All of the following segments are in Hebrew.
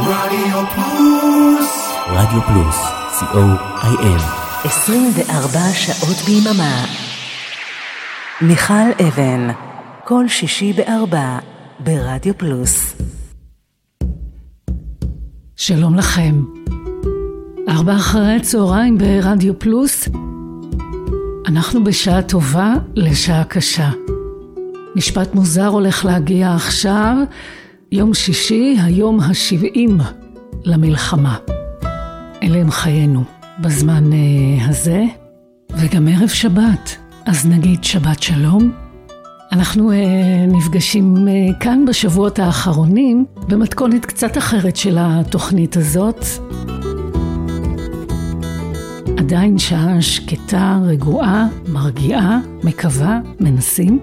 רדיו פלוס. רדיו פלוס, co.il 24 שעות ביממה. מיכל אבן, כל שישי בארבע, ברדיו פלוס. שלום לכם. ארבע אחרי הצהריים ברדיו פלוס. אנחנו בשעה טובה לשעה קשה. משפט מוזר הולך להגיע עכשיו, יום שישי, היום השבעים למלחמה. אלה הם חיינו בזמן uh, הזה, וגם ערב שבת, אז נגיד שבת שלום. אנחנו uh, נפגשים uh, כאן בשבועות האחרונים במתכונת קצת אחרת של התוכנית הזאת. עדיין שעה שקטה, רגועה, מרגיעה, מקווה, מנסים,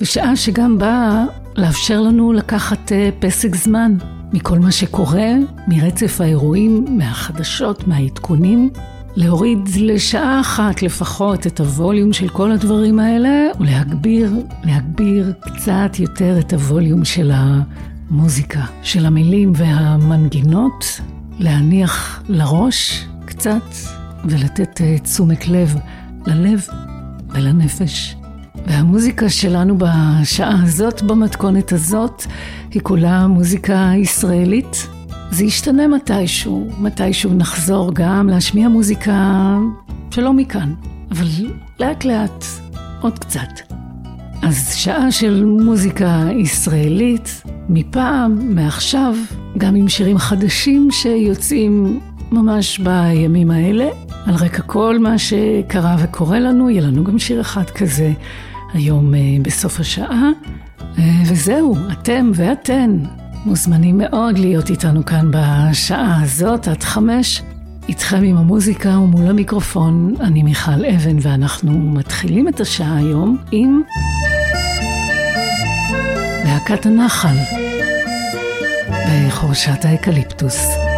ושעה שגם באה לאפשר לנו לקחת uh, פסק זמן מכל מה שקורה, מרצף האירועים, מהחדשות, מהעדכונים, להוריד לשעה אחת לפחות את הווליום של כל הדברים האלה, ולהגביר, להגביר קצת יותר את הווליום של המוזיקה, של המילים והמנגינות, להניח לראש קצת, ולתת uh, תשומת לב ללב ולנפש. והמוזיקה שלנו בשעה הזאת, במתכונת הזאת, היא כולה מוזיקה ישראלית. זה ישתנה מתישהו, מתישהו נחזור גם להשמיע מוזיקה שלא מכאן, אבל לאט לאט, עוד קצת. אז שעה של מוזיקה ישראלית, מפעם, מעכשיו, גם עם שירים חדשים שיוצאים ממש בימים האלה. על רקע כל מה שקרה וקורה לנו, יהיה לנו גם שיר אחד כזה היום אה, בסוף השעה. אה, וזהו, אתם ואתן מוזמנים מאוד להיות איתנו כאן בשעה הזאת עד חמש. איתכם עם המוזיקה ומול המיקרופון, אני מיכל אבן ואנחנו מתחילים את השעה היום עם להקת הנחל בחורשת האקליפטוס.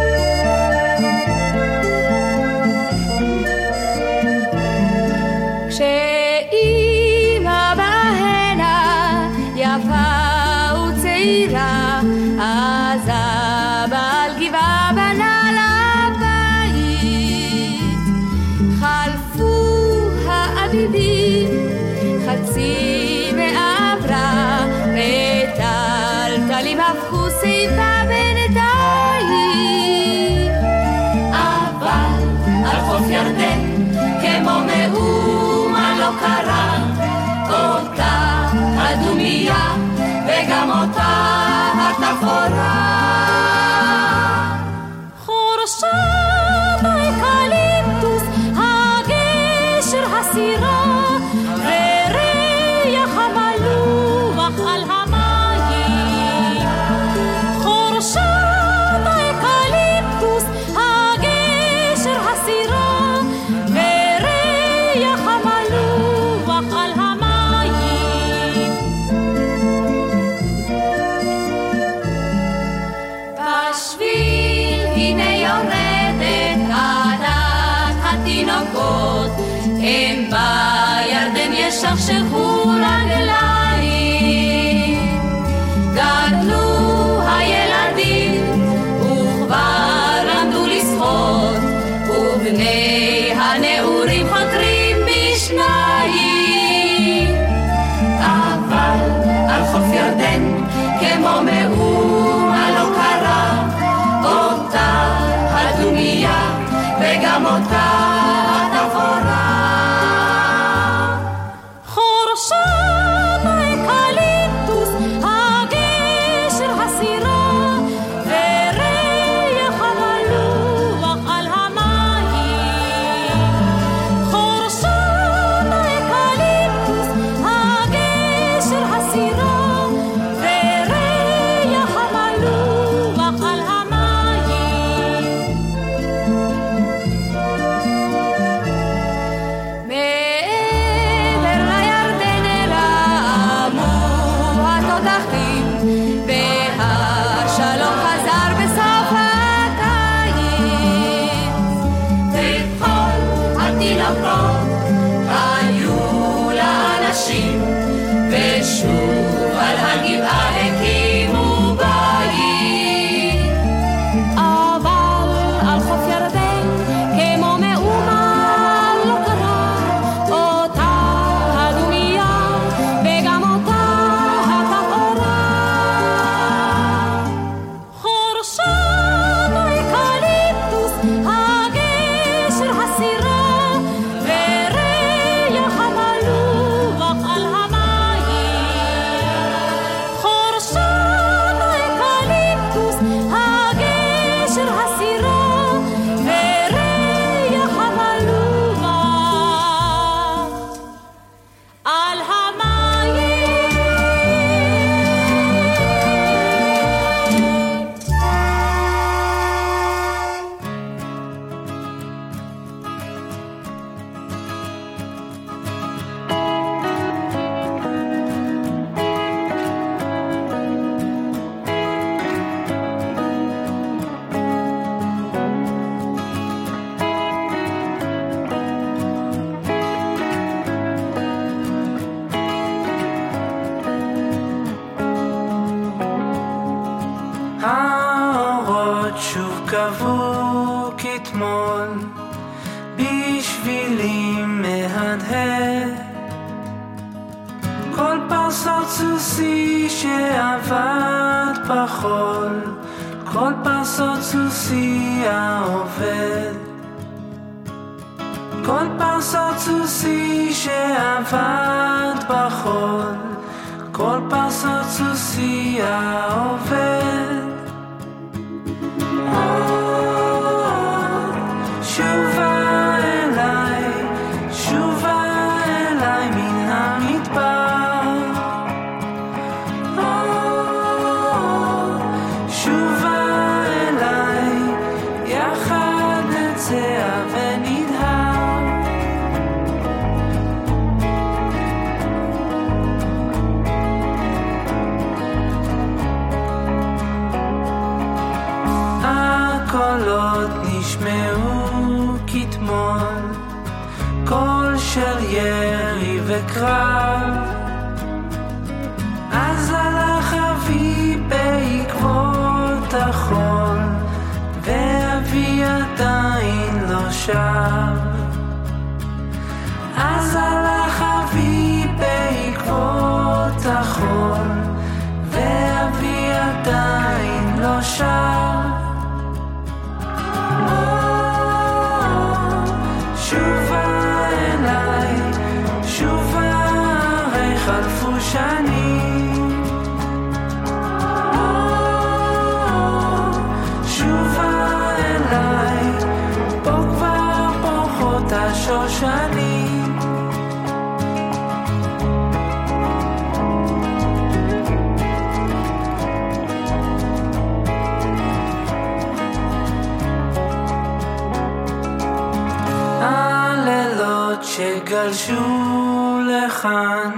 שגלשו לכאן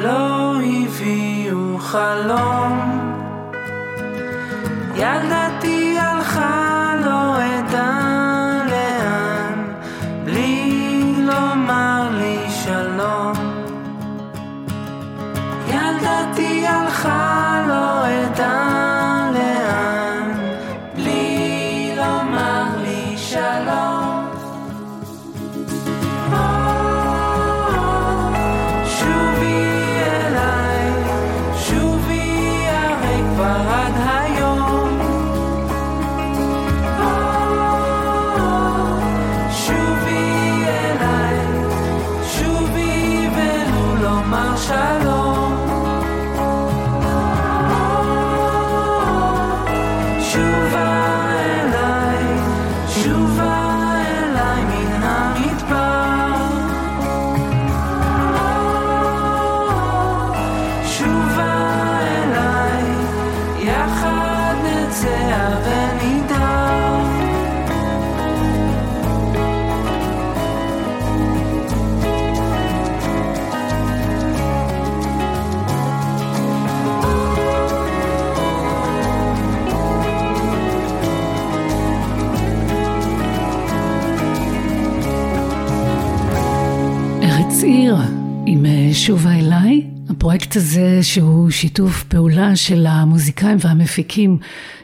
לא הביאו חלום שובה אליי. הפרויקט הזה שהוא שיתוף פעולה של המוזיקאים והמפיקים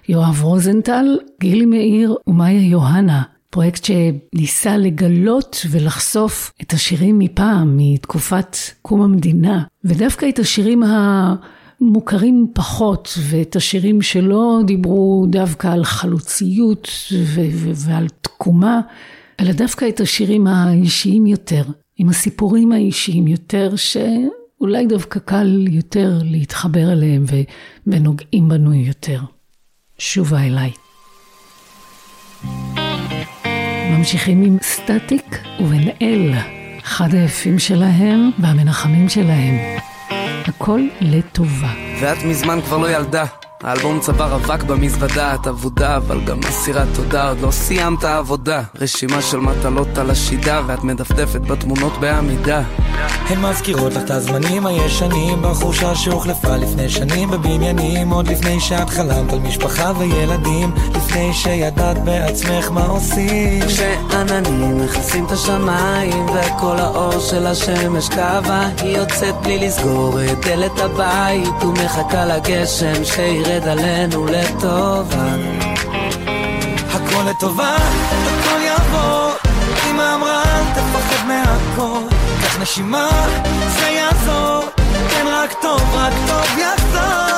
יואב רוזנטל, גילי מאיר ומאיה יוהנה. פרויקט שניסה לגלות ולחשוף את השירים מפעם, מתקופת קום המדינה, ודווקא את השירים המוכרים פחות, ואת השירים שלא דיברו דווקא על חלוציות ו- ו- ועל תקומה, אלא דווקא את השירים האישיים יותר, עם הסיפורים האישיים יותר, שאולי דווקא קל יותר להתחבר אליהם ו... ונוגעים בנו יותר. שובה אליי. ממשיכים עם סטטיק ובן אל, אחד היפים שלהם והמנחמים שלהם. הכל לטובה. ואת מזמן כבר לא ילדה. האלבום צוואר אבק במזוודה, את אבודה, אבל גם אסירת תודה, עוד לא סיימת עבודה. רשימה של מטלות על השידה, ואת מדפדפת בתמונות בעמידה. הן מזכירות לך את הזמנים הישנים בחורשה שהוחלפה לפני שנים בבניינים עוד לפני שאת חלמת על משפחה וילדים לפני שידעת בעצמך מה עושים כשעננים מכסים את השמיים וכל האור של השמש קווה היא יוצאת בלי לסגור את דלת הבית ומחכה לגשם שירד עלינו לטובה. הכל לטובה, הכל יעבור. אמא אמרה אל תפחד מהכל. קח נשימה, זה יעזור. כן רק טוב, רק טוב יחזור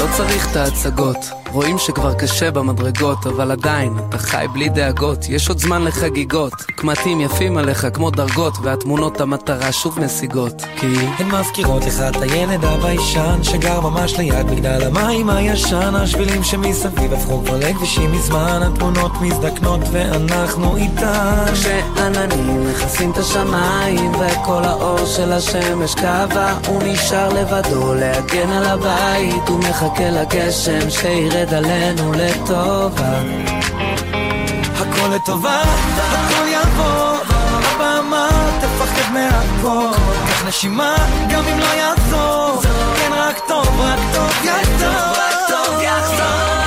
לא צריך את ההצגות, רואים שכבר קשה במדרגות, אבל עדיין, אתה חי בלי דאגות, יש עוד זמן לחגיגות. קמטים יפים עליך כמו דרגות, והתמונות המטרה שוב משיגות. כי הן מזכירות לך את הילד הביישן שגר ממש ליד מגדל המים הישן השבילים שמסביב הפכו כבר לכבישים מזמן התמונות מזדקנות ואנחנו איתן כשעננים מכסים את השמיים וכל האור של השמש קווה הוא נשאר לבדו להגן על הבית הוא מחכה לגשם שירד עלינו לטובה. הכל לטובה, הכל אבא אמר תפחד מהכל. קח נשימה גם אם לא יעזור. כן רק טוב, רק טוב יחזור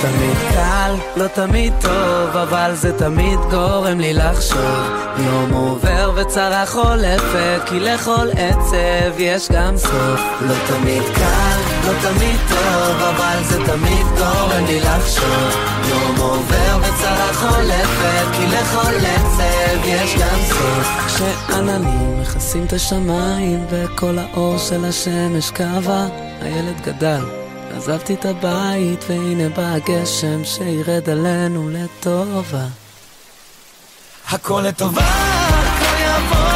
תמיד קל, לא תמיד טוב, אבל זה תמיד גורם לי לחשוב. יום עובר וצרה חולפת, כי לכל עצב יש גם סוף. לא תמיד קל, לא תמיד טוב, אבל זה תמיד גורם לי לחשוב. יום עובר וצרה חולפת, כי לכל עצב יש גם סוף. כשעננים מכסים את השמיים, וכל האור של השמש קבע, הילד גדל. עזבתי את הבית והנה בא הגשם שירד עלינו לטובה. הכל לטובה, הכל יעבור,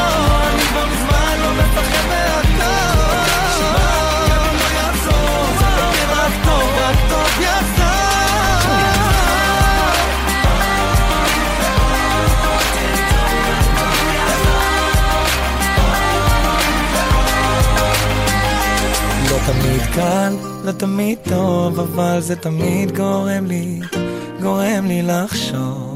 תמיד קל, לא תמיד טוב, אבל זה תמיד גורם לי, גורם לי לחשוב.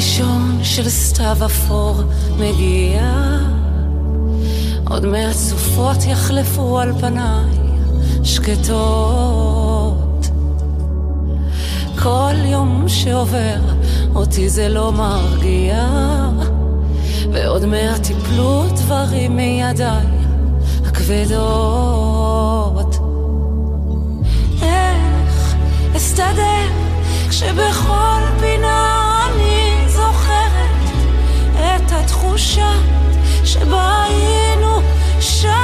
ראשון של סתיו אפור מגיע עוד מעט סופות יחלפו על פניי שקטות כל יום שעובר אותי זה לא מרגיע. ועוד מעט יפלו דברים מידיי הכבדות. איך אסתדר כשבכל פינה אני זוכרת את התחושה שבה היינו שעות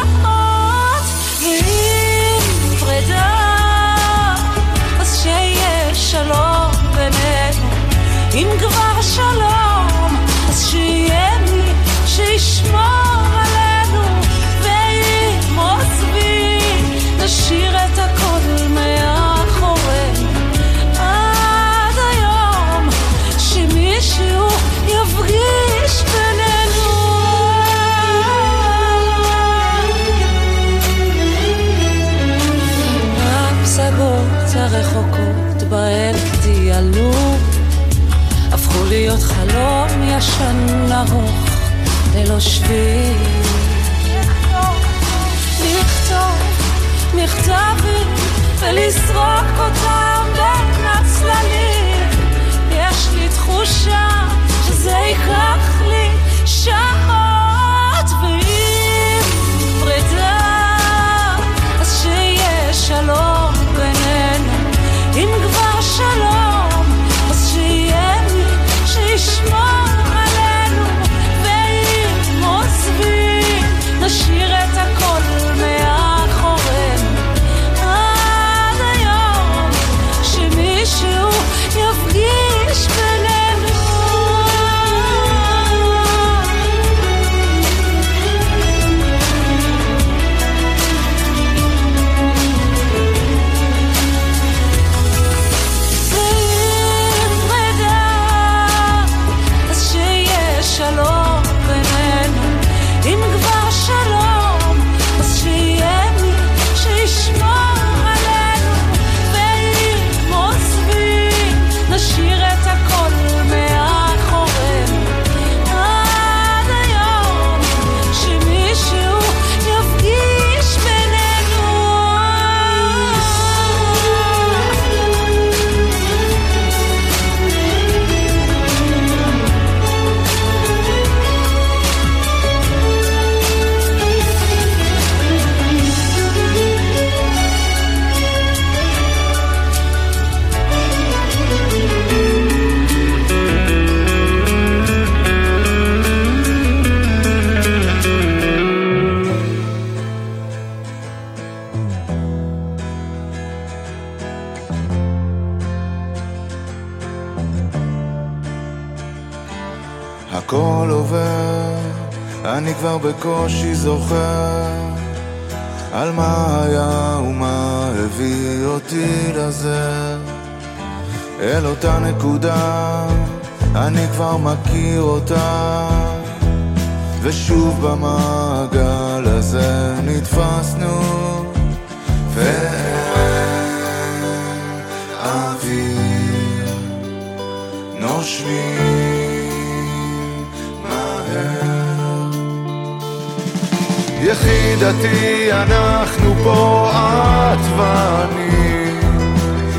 אם כבר שלום אז שיהיה מי שישמור עלינו ואם עוזבי נשאיר את ישן ארוך ללא שביל. לכתוב מכתבים ולזרוק אותם בין הצללים. יש לי תחושה שזה ייקח לי שעות בקושי זוכר על מה היה ומה הביא אותי לזה. אל אותה נקודה, אני כבר מכיר אותה. ושוב במעגל הזה נתפסנו ואין יחידתי אנחנו פה את ואני.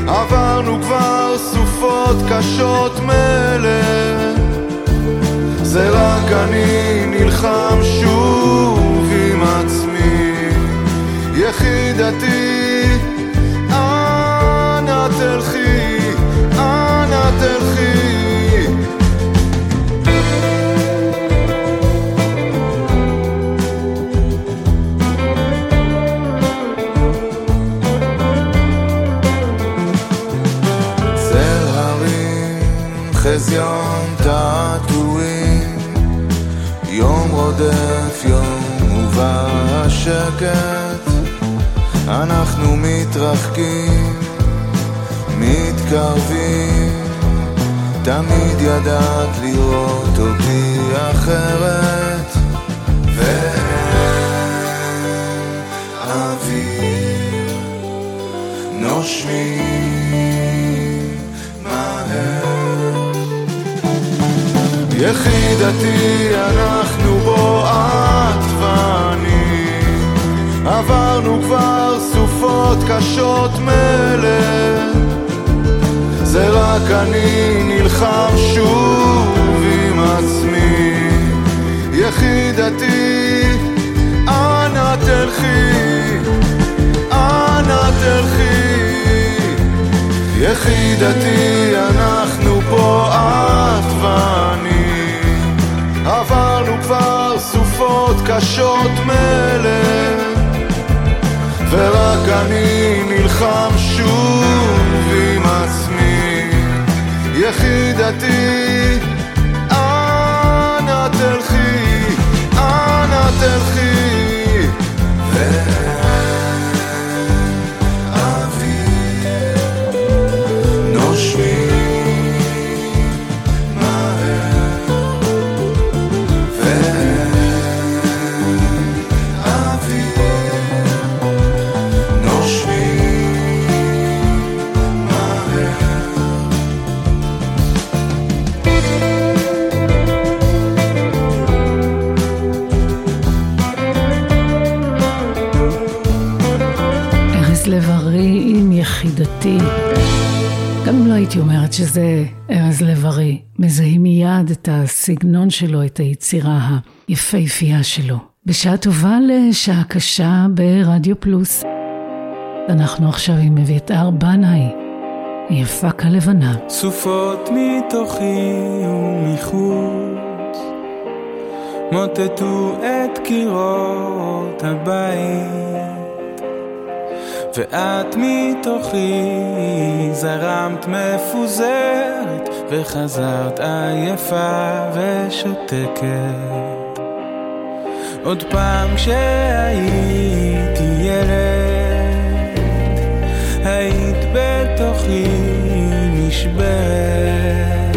עברנו כבר סופות קשות מלך. זה רק אני נלחם שוב עם עצמי. יחידתי אנא תלכי, אנא תלכי הרים, חזיון תעתועים יום רודף יום ובא השקט אנחנו מתרחקים, מתקרבים. תמיד ידעת לראות אותי אחרת. ואין אוויר נושמים יחידתי אנחנו בו את ואני. עברנו כבר סופות קשות מלך. זה רק אני נלחם שוב עם עצמי. יחידתי אנא תלכי, אנא תלכי. יחידתי אנחנו פה את ואני קשות מלך ורק אני נלחם שוב עם עצמי. יחידתי הייתי אומרת שזה ארז לב-ארי, מזהים מיד את הסגנון שלו, את היצירה היפהפייה שלו. בשעה טובה לשעה קשה ברדיו פלוס. אנחנו עכשיו עם אביתר בנאי, יפה כלבנה. סופות מתוכי ומחוץ מוטטו את קירות הבית ואת מתוכי זרמת מפוזרת וחזרת עייפה ושותקת. עוד פעם כשהייתי ילד היית בתוכי נשברת.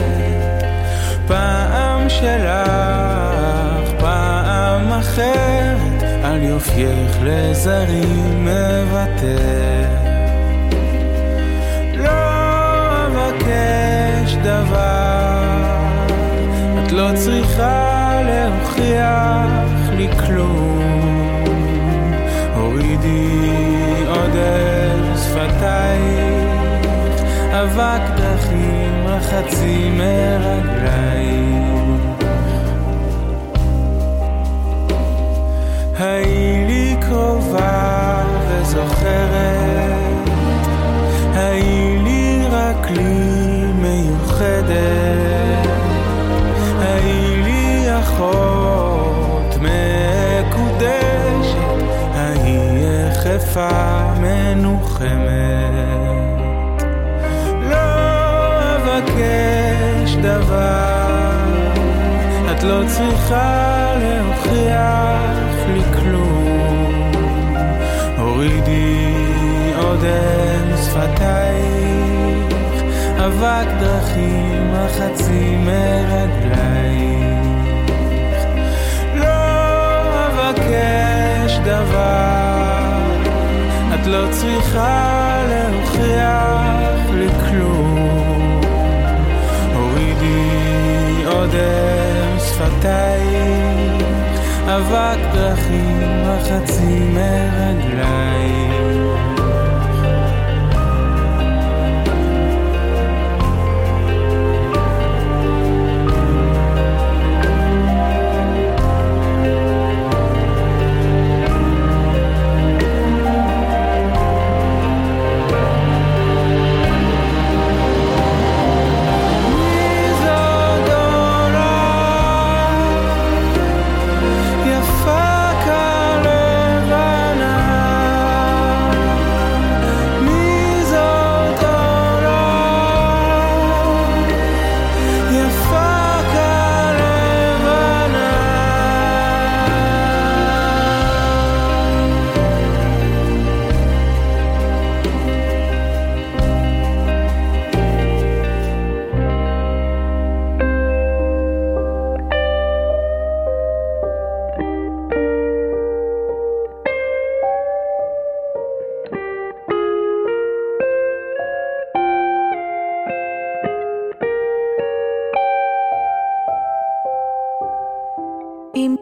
פעם שלך, פעם אחרת על יופייך לזרים מוותר לא אבקש דבר את לא צריכה להוכיח לי כלום. הורידי עוד אל שפתייך אבק דחים רחצי מרגלייך צריכה להוכיח לי כלום. הורידי עודן שפתייך, אבק דרכים החצי מרגלייך. לא אבקש דבר, את לא צריכה אבק דרכים החצי מרגלייך.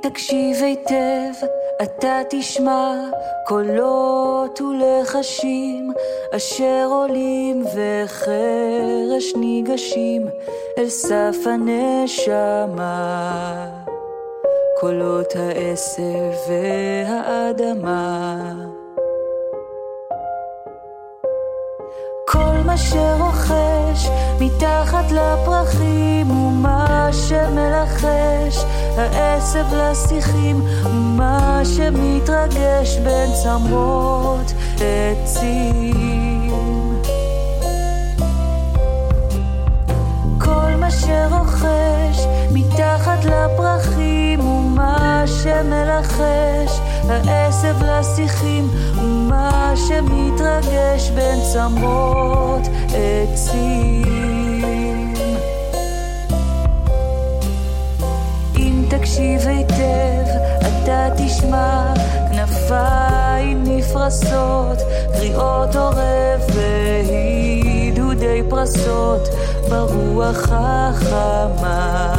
תקשיב היטב, אתה תשמע קולות ולחשים אשר עולים וחרש ניגשים אל סף הנשמה. קולות העשב והאדמה. כל מה שרוחש מתחת לפרחים ומה שמלחש. העשב לשיחים ומה שמתרגש בין צמרות עצים. כל מה שרוחש מתחת לפרחים ומה שמלחש. העשב לשיחים ומה שמתרגש בין צמרות עצים אם תקשיב היטב אתה תשמע כנפיים נפרסות קריאות עורף והידודי פרסות ברוח החמה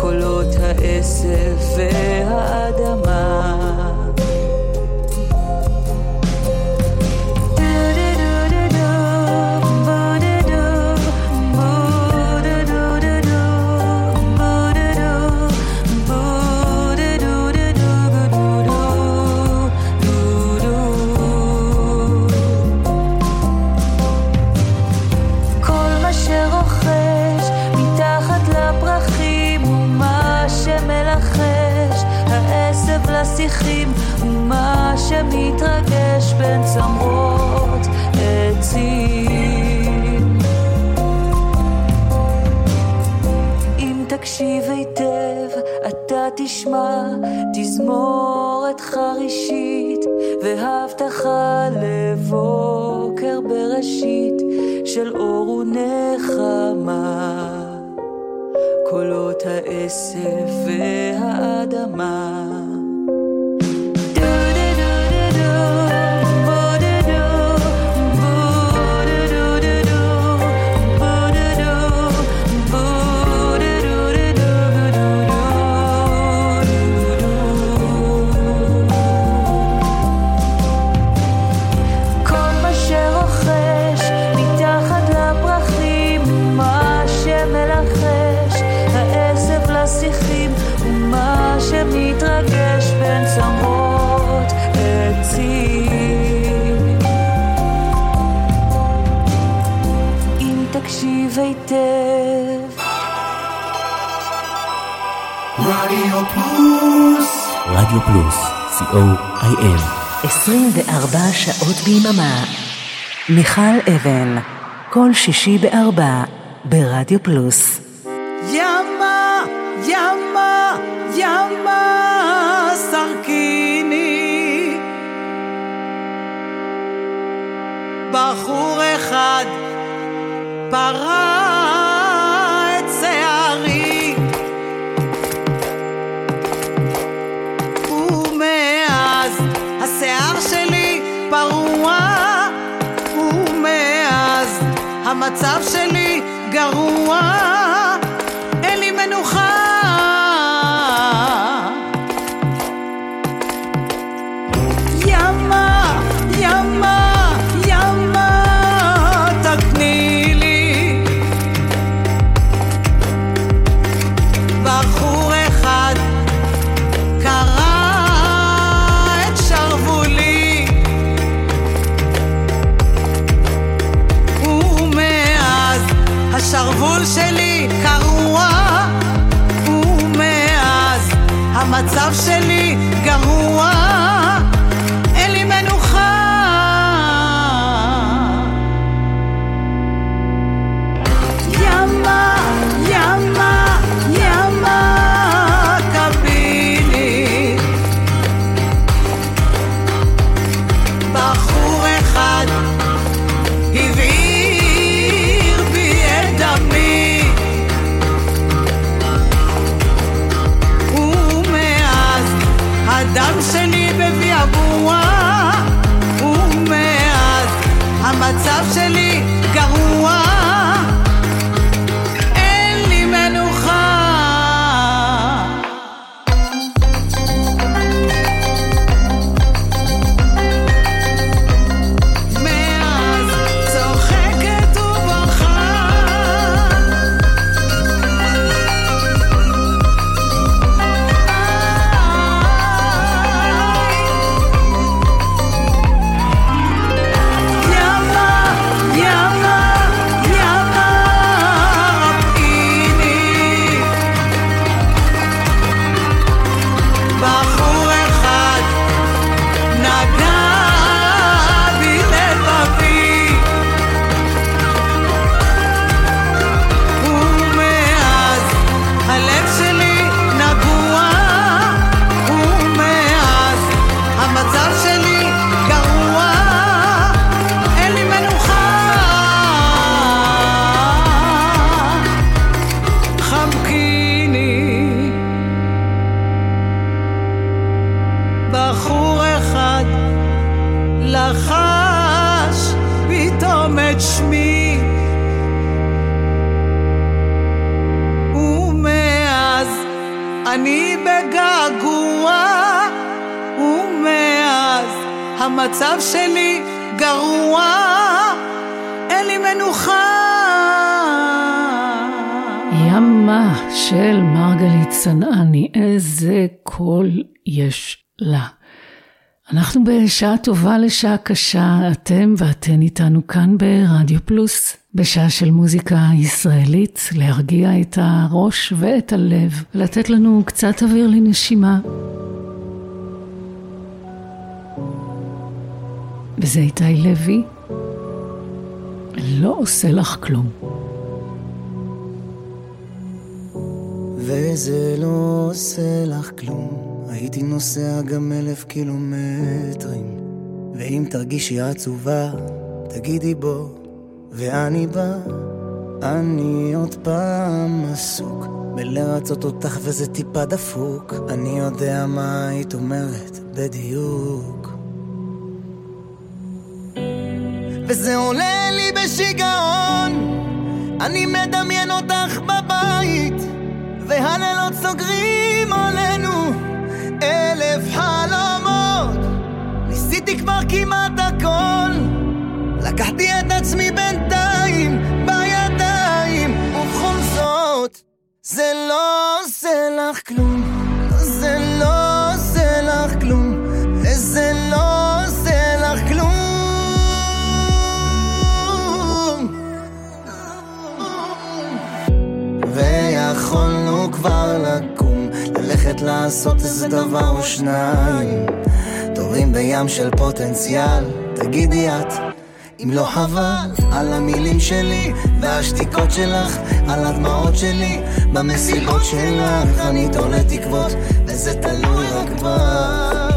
קולות העשב והאדמה. מיכל אבן, כל שישי בארבע, ברדיו פלוס. ימה, ימה, ימה, סרקיני. בחור אחד פרע המצב שלי גרוע. בשעה טובה לשעה קשה, אתם ואתן איתנו כאן ברדיו פלוס, בשעה של מוזיקה ישראלית, להרגיע את הראש ואת הלב, ולתת לנו קצת אוויר לנשימה. וזה איתי לוי, לא עושה לך כלום. וזה לא עושה לך כלום, הייתי נוסע גם אלף קילומטרים, ואם תרגישי עצובה, תגידי בוא, ואני בא, אני עוד פעם עסוק, בלרצות אותך וזה טיפה דפוק, אני יודע מה היית אומרת בדיוק. וזה עולה לי בשיגעון, אני מדמיין אותך בבית. והלילות סוגרים עלינו כבר כמעט הכל. לקחתי את עצמי בינתיים בידיים ובכל זה לא עושה לך כלום. זה לא עושה לך כלום. זה לא עושה לך כלום. ויכולנו כבר לקום, ללכת לעשות איזה דבר או שניים. טובים בים של פוטנציאל, תגידי את, אם לא חבל, על המילים שלי והשתיקות שלך, על הדמעות שלי, במסיבות שלך, אני תולה תקוות, וזה תלוי רק בך.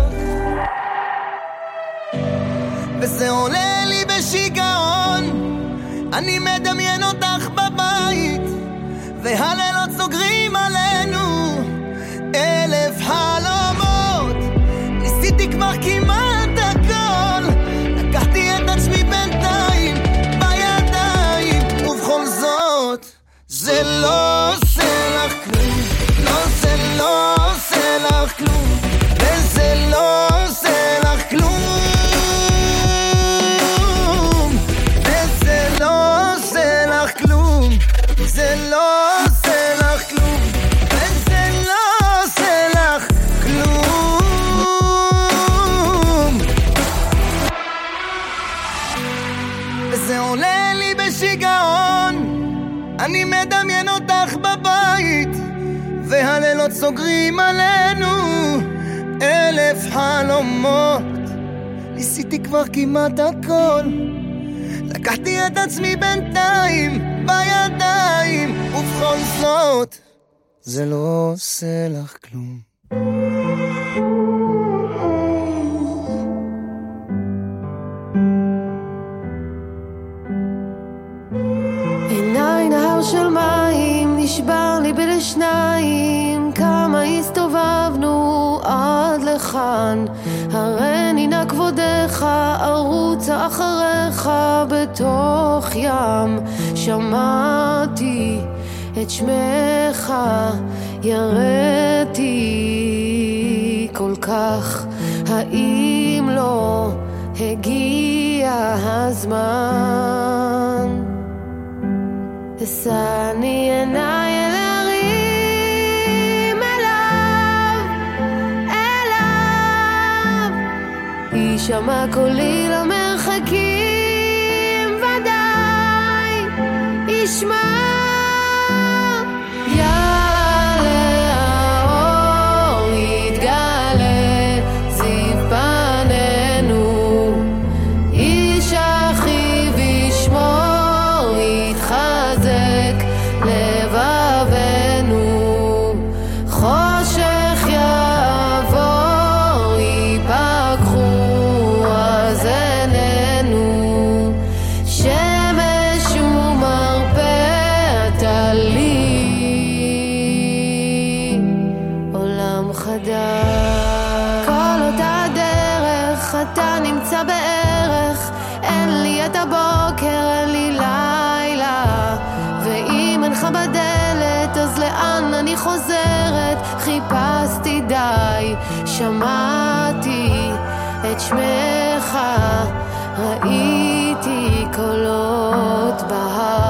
וזה עולה לי בשיגעון, אני מדמיין אותך בבית, והלילות סוגרים עלינו זה לא עושה לך כלום, לא זה לא עושה לך כלום, והלילות סוגרים עלינו אלף חלומות. ניסיתי כבר כמעט הכל, לקחתי את עצמי בינתיים בידיים, ובכל זאת, זה לא עושה לך כלום. עיניי נהר של מים, נשבר ליבי לשניים, לכאן. הריני נא כבודך, ארוצה אחריך בתוך ים. שמעתי את שמך, יראתי כל כך, האם לא הגיע הזמן? אשאני עיניי Chiama Colina את שמך, ראיתי קולות בהר,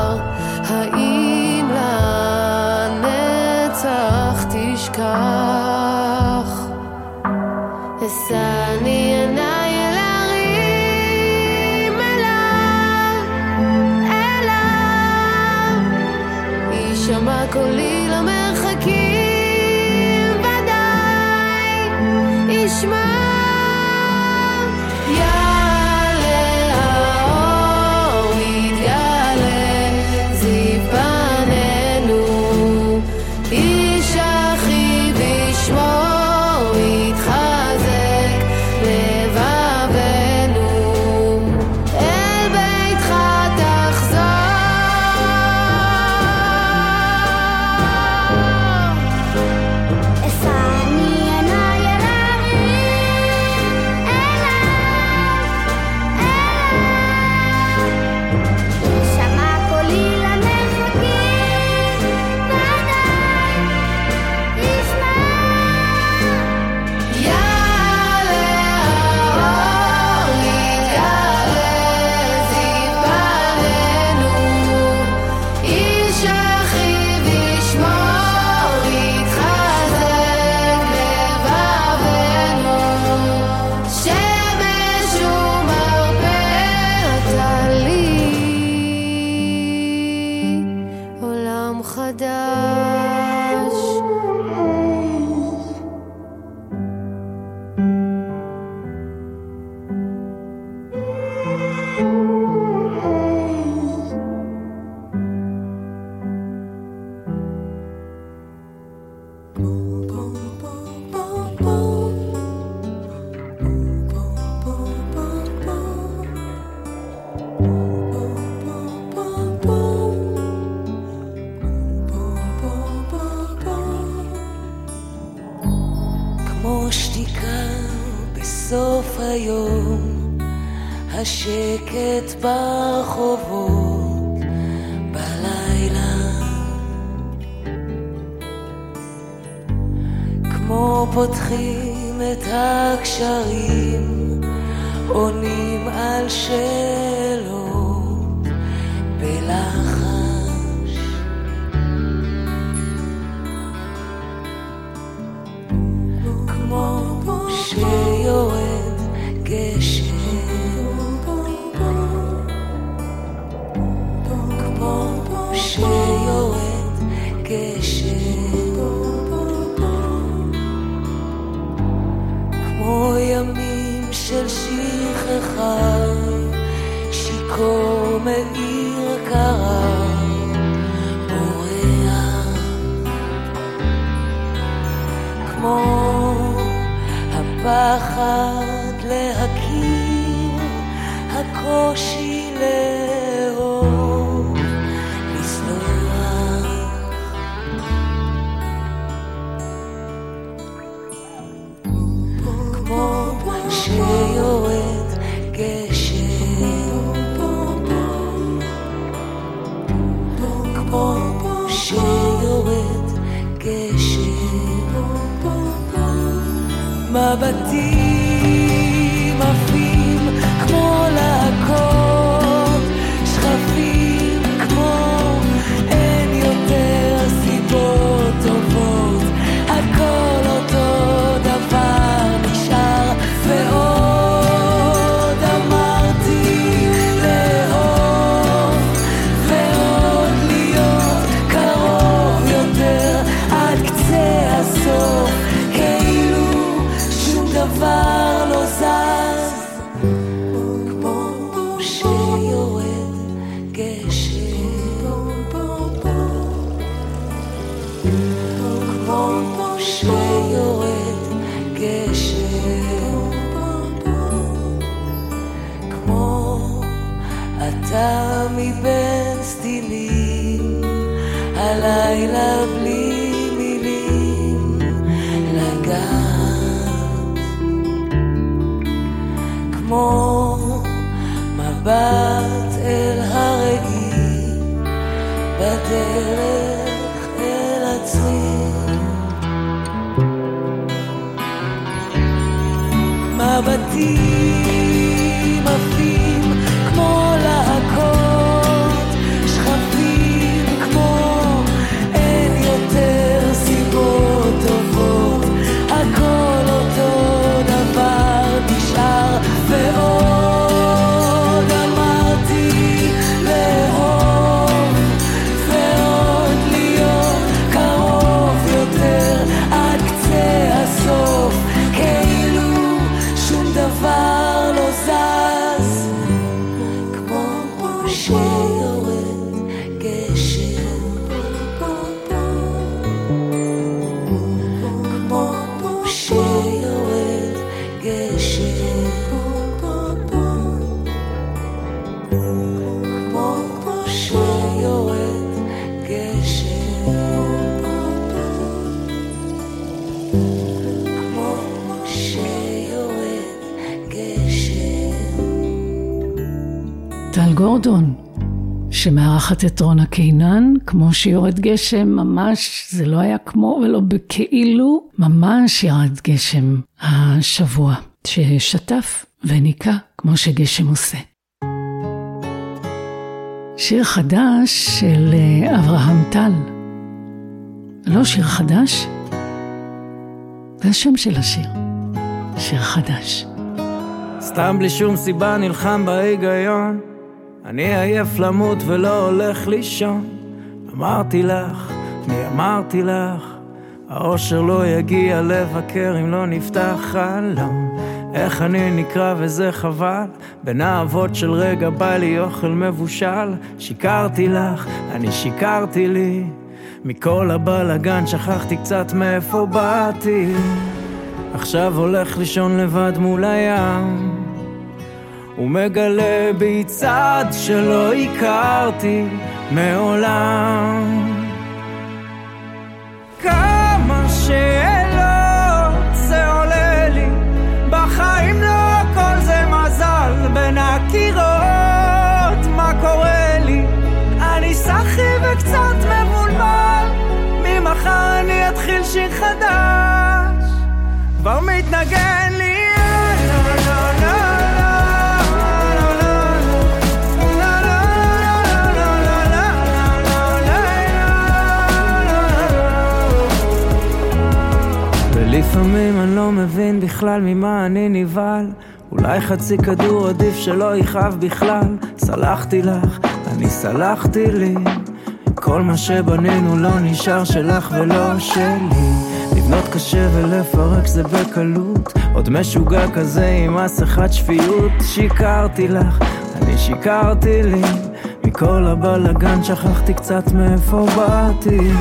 גורדון, שמארחת את רונה קינן, כמו שיורד גשם, ממש, זה לא היה כמו ולא בכאילו, ממש ירד גשם השבוע, ששטף וניקה כמו שגשם עושה. שיר חדש של אה, אברהם טל. לא שיר חדש, זה השם של השיר, שיר חדש. סתם בלי שום סיבה נלחם בהיגיון אני עייף למות ולא הולך לישון. אמרתי לך, אני אמרתי לך האושר לא יגיע לבקר אם לא נפתח חלום. איך אני נקרא וזה חבל בין האבות של רגע בא לי אוכל מבושל. שיקרתי לך, אני שיקרתי לי מכל הבלאגן שכחתי קצת מאיפה באתי. עכשיו הולך לישון לבד מול הים ומגלה בי צד שלא הכרתי מעולם. כמה שאלות זה עולה לי בחיים לא הכל זה מזל. בין הקירות מה קורה לי? אני סחי וקצת מבולבל. ממחר אני אתחיל שיר חדש. כבר מתנגן לי מבין בכלל ממה אני נבהל. אולי חצי כדור עדיף שלא יכאב בכלל. סלחתי לך, אני סלחתי לי. כל מה שבנינו לא נשאר שלך ולא שלי. לבנות קשה ולפרק זה בקלות. עוד משוגע כזה עם מסכת שפיות. שיקרתי לך, אני שיקרתי לי. מכל הבלאגן שכחתי קצת מאיפה באתי.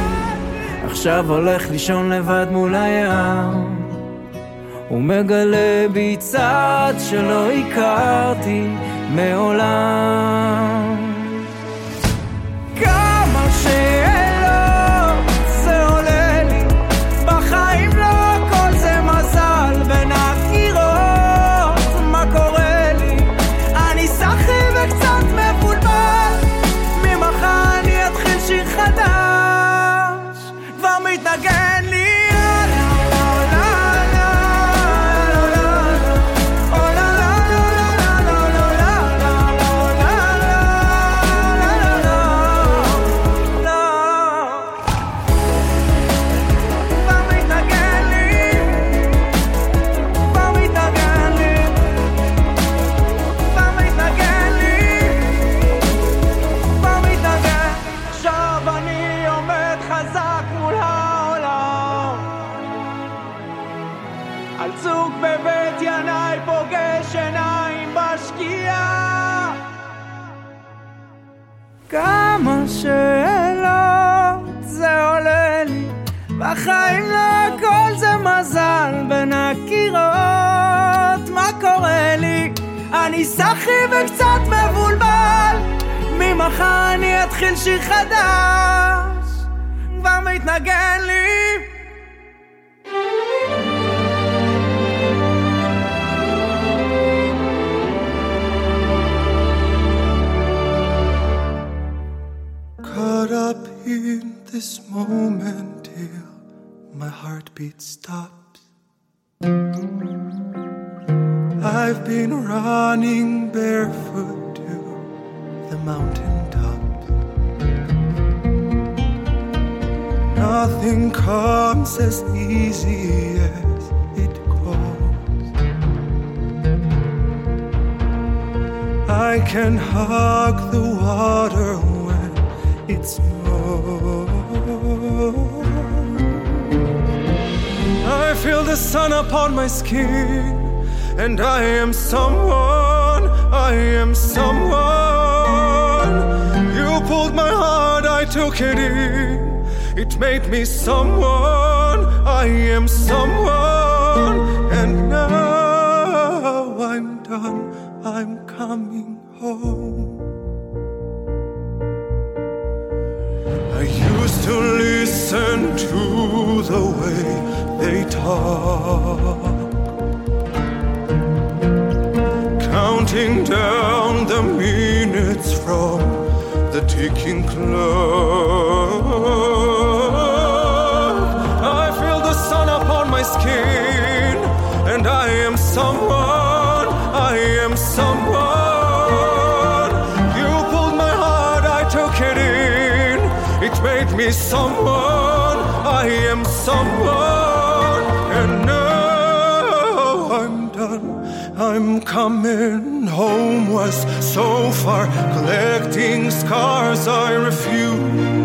עכשיו הולך לישון לבד מול הים ומגלה בי צד שלא הכרתי מעולם. כמה שאלות סחי וקצת מבולבל. ממחר אני אתחיל שיר חדש. כבר מתנגן לי. Caught up in this moment till my heartbeat stops. I've been running barefoot to the mountain tops. Nothing comes as easy as it goes. I can hug the water when it snows. I feel the sun upon my skin, and I am someone, I am someone. You pulled my heart, I took it in. It made me someone, I am someone, and now I'm done, I'm coming home. I used to listen to the way they talk, counting down the minutes from the ticking clock. I feel the sun upon my skin, and I am someone, I am someone. You pulled my heart, I took it in. It made me someone, I am someone, I'm coming home was so far, collecting scars I refuse.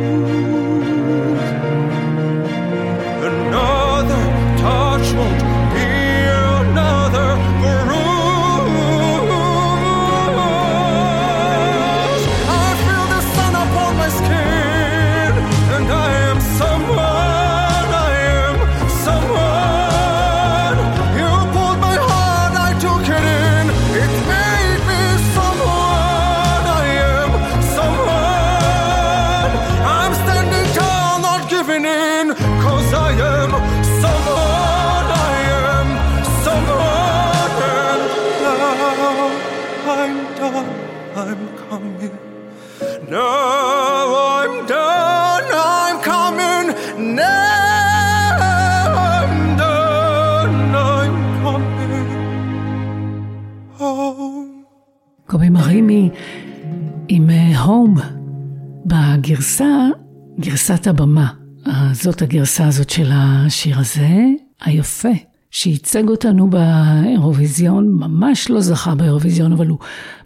גרסת הבמה. אה, זאת הגרסה הזאת של השיר הזה, היפה, שייצג אותנו באירוויזיון, ממש לא זכה באירוויזיון, אבל הוא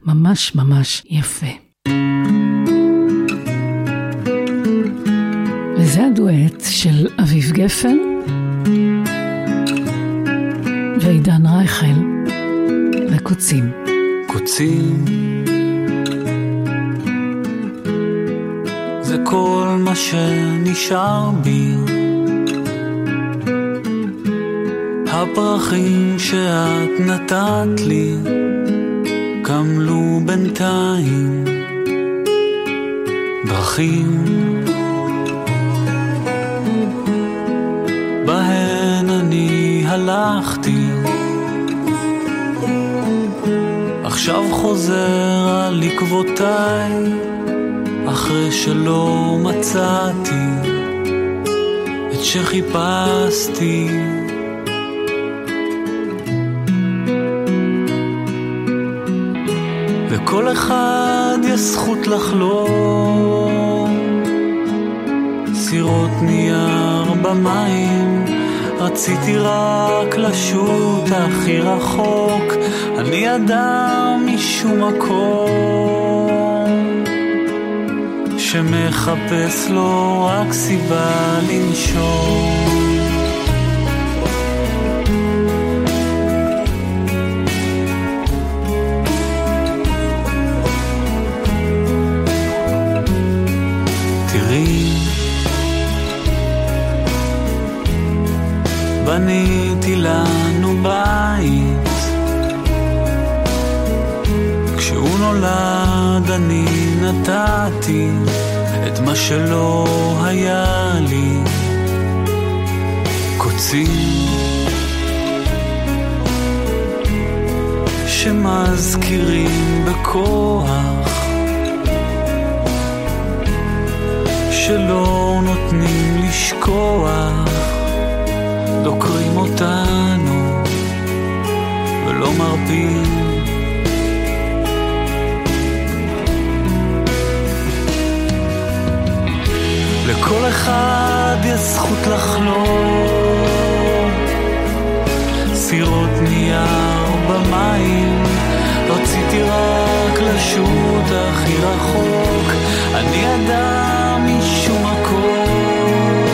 ממש ממש יפה. וזה הדואט של אביב גפן ועידן רייכל וקוצים. קוצים כל מה שנשאר בי. הפרחים שאת נתת לי קמלו בינתיים. דרכים בהן אני הלכתי. עכשיו חוזר על עקבותיי אחרי שלא מצאתי את שחיפשתי. לכל אחד יש זכות לחלום. סירות נייר במים רציתי רק לשוט הכי רחוק. אני אדם משום מקום שמחפש לו רק סיבה לנשום. תראי בניתי לנו בית. כשהוא נולד אני נתתי את מה שלא היה לי. קוצים שמזכירים בכוח שלא נותנים לשכוח דוקרים אותנו ולא מרפים לכל אחד יש זכות לחלום. סירות נייר במים רציתי רק לשוט הכי רחוק. אני אדם משום מקום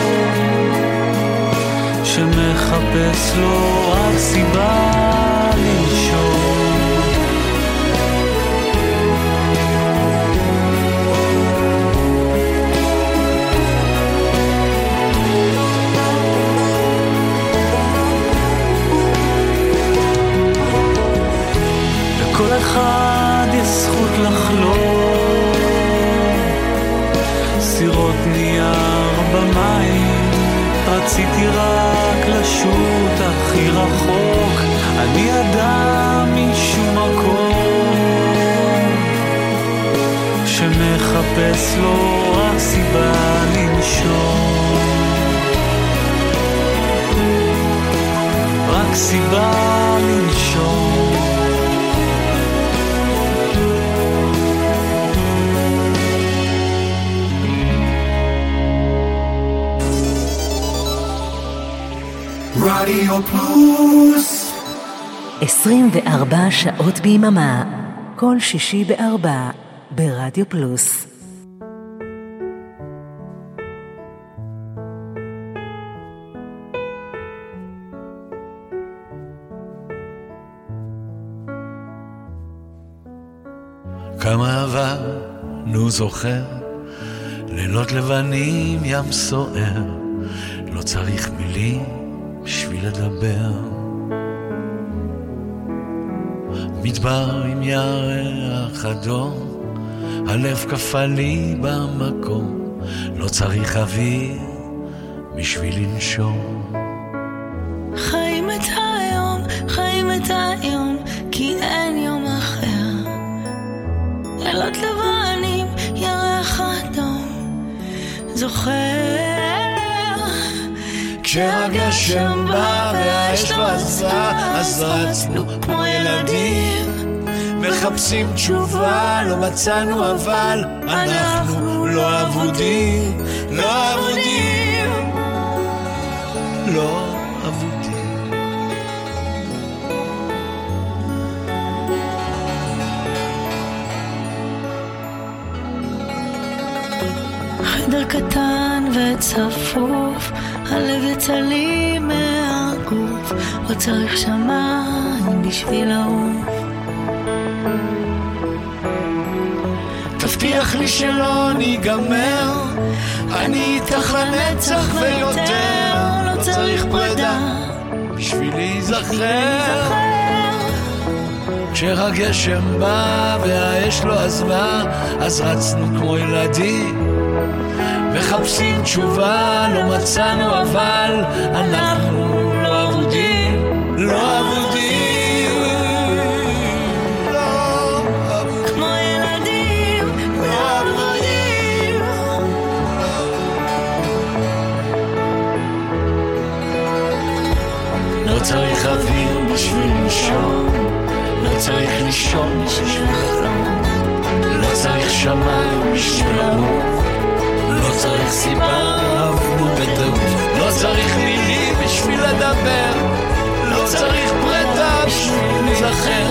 שמחפש לו רק סיבה שעות ביממה, כל שישי בארבע, ברדיו פלוס. כמה עברנו זוכר, לילות לבנים ים סוער, לא צריך מילים בשביל לדבר. מדבר עם ירח אדום, הלב כפה לי במקום, לא צריך אוויר בשביל לנשום. חיים את היום, חיים את היום, כי אין יום אחר. לילות לבנים, ירח אדום, זוכר כשהגשם בא והאש עזרה, אז רצנו כמו ילדים. מחפשים תשובה, לא מצאנו אבל אנחנו לא אבודים, לא אבודים, לא אבודים. חדר קטן וצפוף, הלב יצא לי מהגוף, לא צריך שמיים בשביל לעוף. תבטיח לי שלא ניגמר, אני איתך לנצח ויותר, לא צריך פרידה בשביל להיזכר. כשהגשם בא והאש לא עזבה, אז רצנו כמו ילדים. מחפשים תשובה, לא מצאנו אבל אנחנו לא אבודים, לא אבודים. לא לא. לא צריך אוויר בשביל לנשום, לא צריך לישון בשביל לחלום, לא צריך שמיים בשביל לא צריך סיבה, אהבנו בטעות, לא צריך מילים בשביל לדבר, לא צריך פרידה בשביל להיזכר,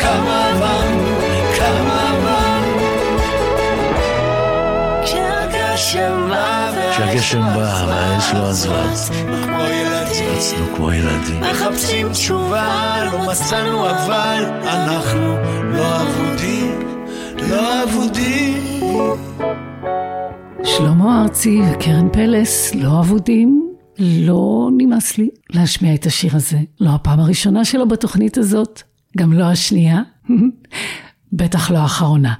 כמה עברנו, כמה עברנו. כשהגשם בא והאש לא עזבה, רצנו כמו ילדים. מחפשים תשובה, לא מצאנו אבל אנחנו לא אבודים, לא אבודים. שלמה ארצי וקרן פלס לא אבודים, לא נמאס לי להשמיע את השיר הזה. לא הפעם הראשונה שלו בתוכנית הזאת, גם לא השנייה, בטח לא האחרונה.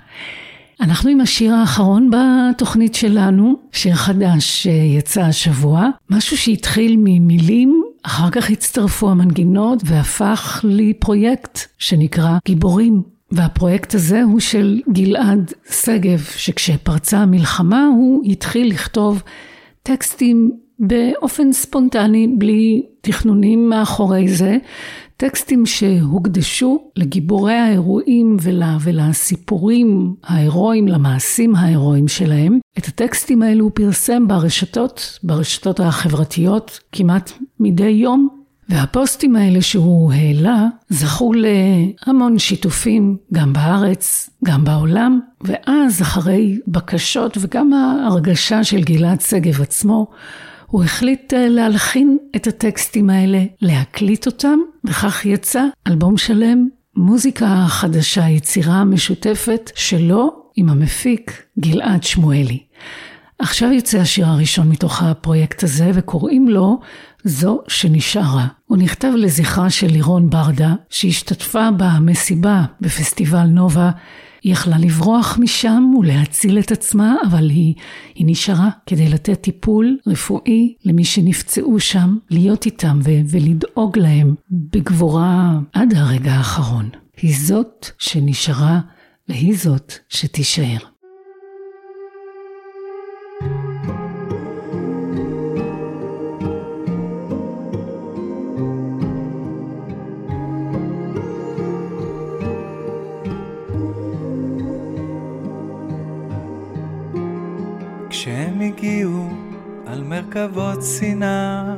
אנחנו עם השיר האחרון בתוכנית שלנו, שיר חדש שיצא השבוע, משהו שהתחיל ממילים, אחר כך הצטרפו המנגינות והפך לפרויקט שנקרא גיבורים. והפרויקט הזה הוא של גלעד שגב, שכשפרצה המלחמה הוא התחיל לכתוב טקסטים באופן ספונטני, בלי תכנונים מאחורי זה, טקסטים שהוקדשו לגיבורי האירועים ול, ולסיפורים ההירואיים, למעשים ההירואיים שלהם. את הטקסטים האלו הוא פרסם ברשתות, ברשתות החברתיות, כמעט מדי יום. והפוסטים האלה שהוא העלה זכו להמון שיתופים, גם בארץ, גם בעולם, ואז אחרי בקשות וגם ההרגשה של גלעד שגב עצמו, הוא החליט להלחין את הטקסטים האלה, להקליט אותם, וכך יצא אלבום שלם, מוזיקה חדשה, יצירה משותפת שלו עם המפיק גלעד שמואלי. עכשיו יוצא השיר הראשון מתוך הפרויקט הזה, וקוראים לו זו שנשארה. הוא נכתב לזכרה של לירון ברדה, שהשתתפה במסיבה בפסטיבל נובה. היא יכלה לברוח משם ולהציל את עצמה, אבל היא, היא נשארה כדי לתת טיפול רפואי למי שנפצעו שם, להיות איתם ו- ולדאוג להם בגבורה עד הרגע האחרון. היא זאת שנשארה והיא זאת שתישאר. מרכבות שנאה,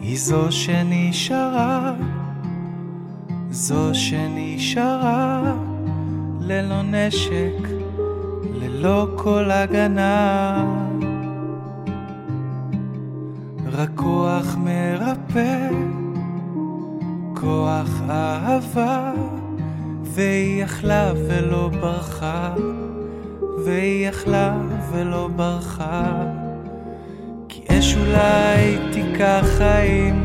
היא זו שנשארה, זו שנשארה, ללא נשק, ללא כל הגנה. רק כוח מרפא, כוח אהבה, והיא יכלה ולא ברחה. והיא יכלה ולא ברחה אולי תיקח חיים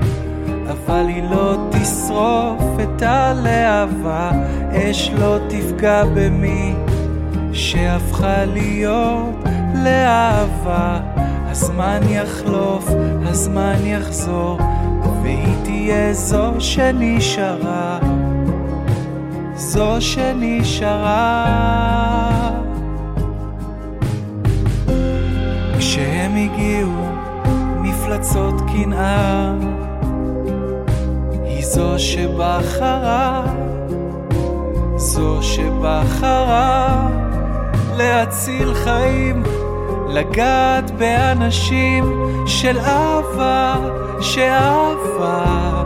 אבל היא לא תשרוף את הלהבה. אש לא תפגע במי שהפכה להיות לאהבה. הזמן יחלוף, הזמן יחזור והיא תהיה זו שנשארה. זו שנשארה. כשהם הגיעו מפלצות קנאה. היא זו שבחרה זו שבחרה להציל חיים לגעת באנשים של אהבה שאהבה.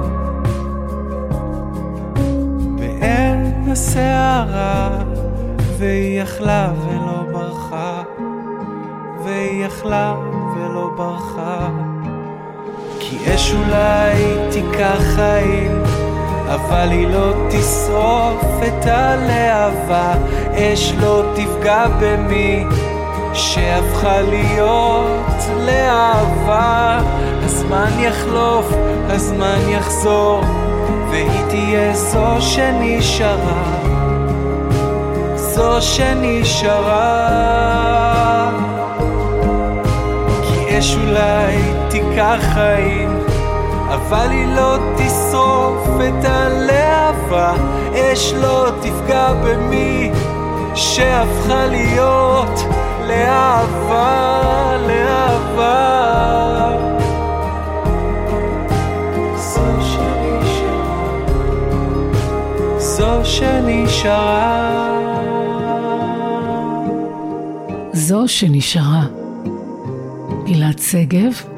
בעין הסערה והיא יכלה ולא ברחה והיא יכלה ולא ברחה כי אש אולי תיקח חיים אבל היא לא תשרוף את הלהבה. אש לא תפגע במי שהפכה להיות לאהבה. הזמן יחלוף, הזמן יחזור והיא תהיה זו שנשארה. זו שנשארה. כי אש אולי תיקח חיים אבל היא לא תשרוף את הלהבה אש לא תפגע במי שהפכה להיות לאהבה, לאהבה. זו שנשארה, זו שנשארה. גלעד שגב.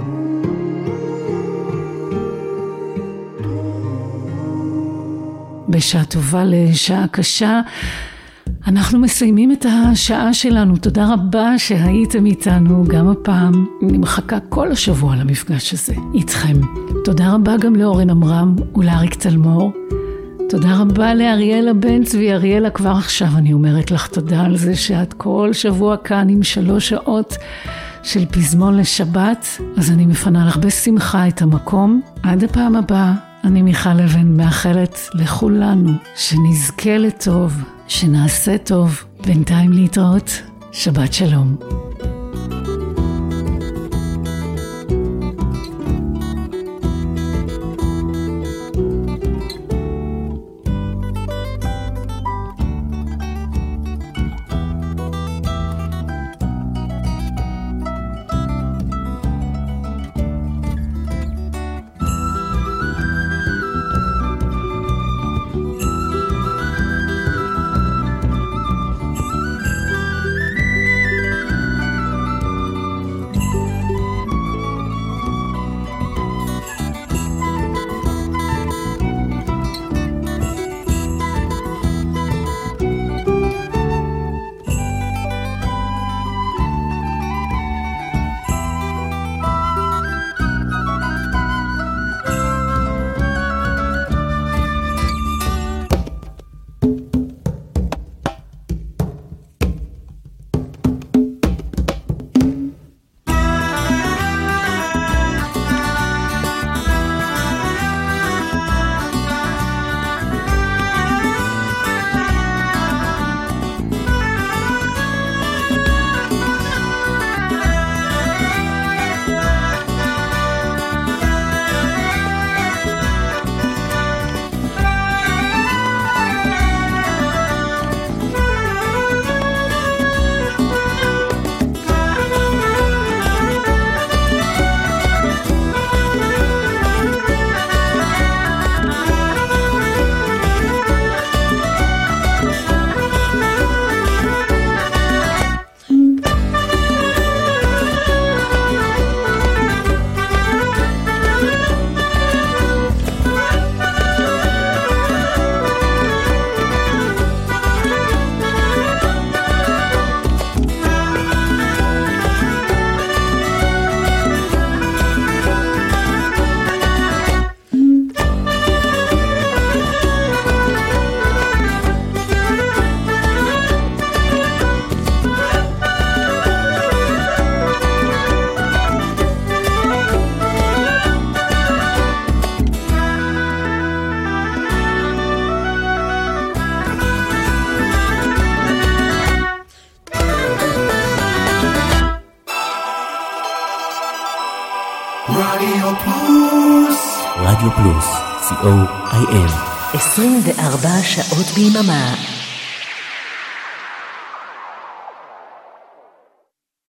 בשעה טובה לשעה קשה. אנחנו מסיימים את השעה שלנו, תודה רבה שהייתם איתנו גם הפעם. אני מחכה כל השבוע למפגש הזה איתכם. תודה רבה גם לאורן עמרם ולאריק תלמור. תודה רבה לאריאלה בן צבי. אריאלה, כבר עכשיו אני אומרת לך תודה על זה שאת כל שבוע כאן עם שלוש שעות של פזמון לשבת, אז אני מפנה לך בשמחה את המקום. עד הפעם הבאה, אני מיכל אבן מאחלת לכולנו שנזכה לטוב. שנעשה טוב. בינתיים להתראות, שבת שלום. רדיו פלוס, co.il 24 שעות ביממה.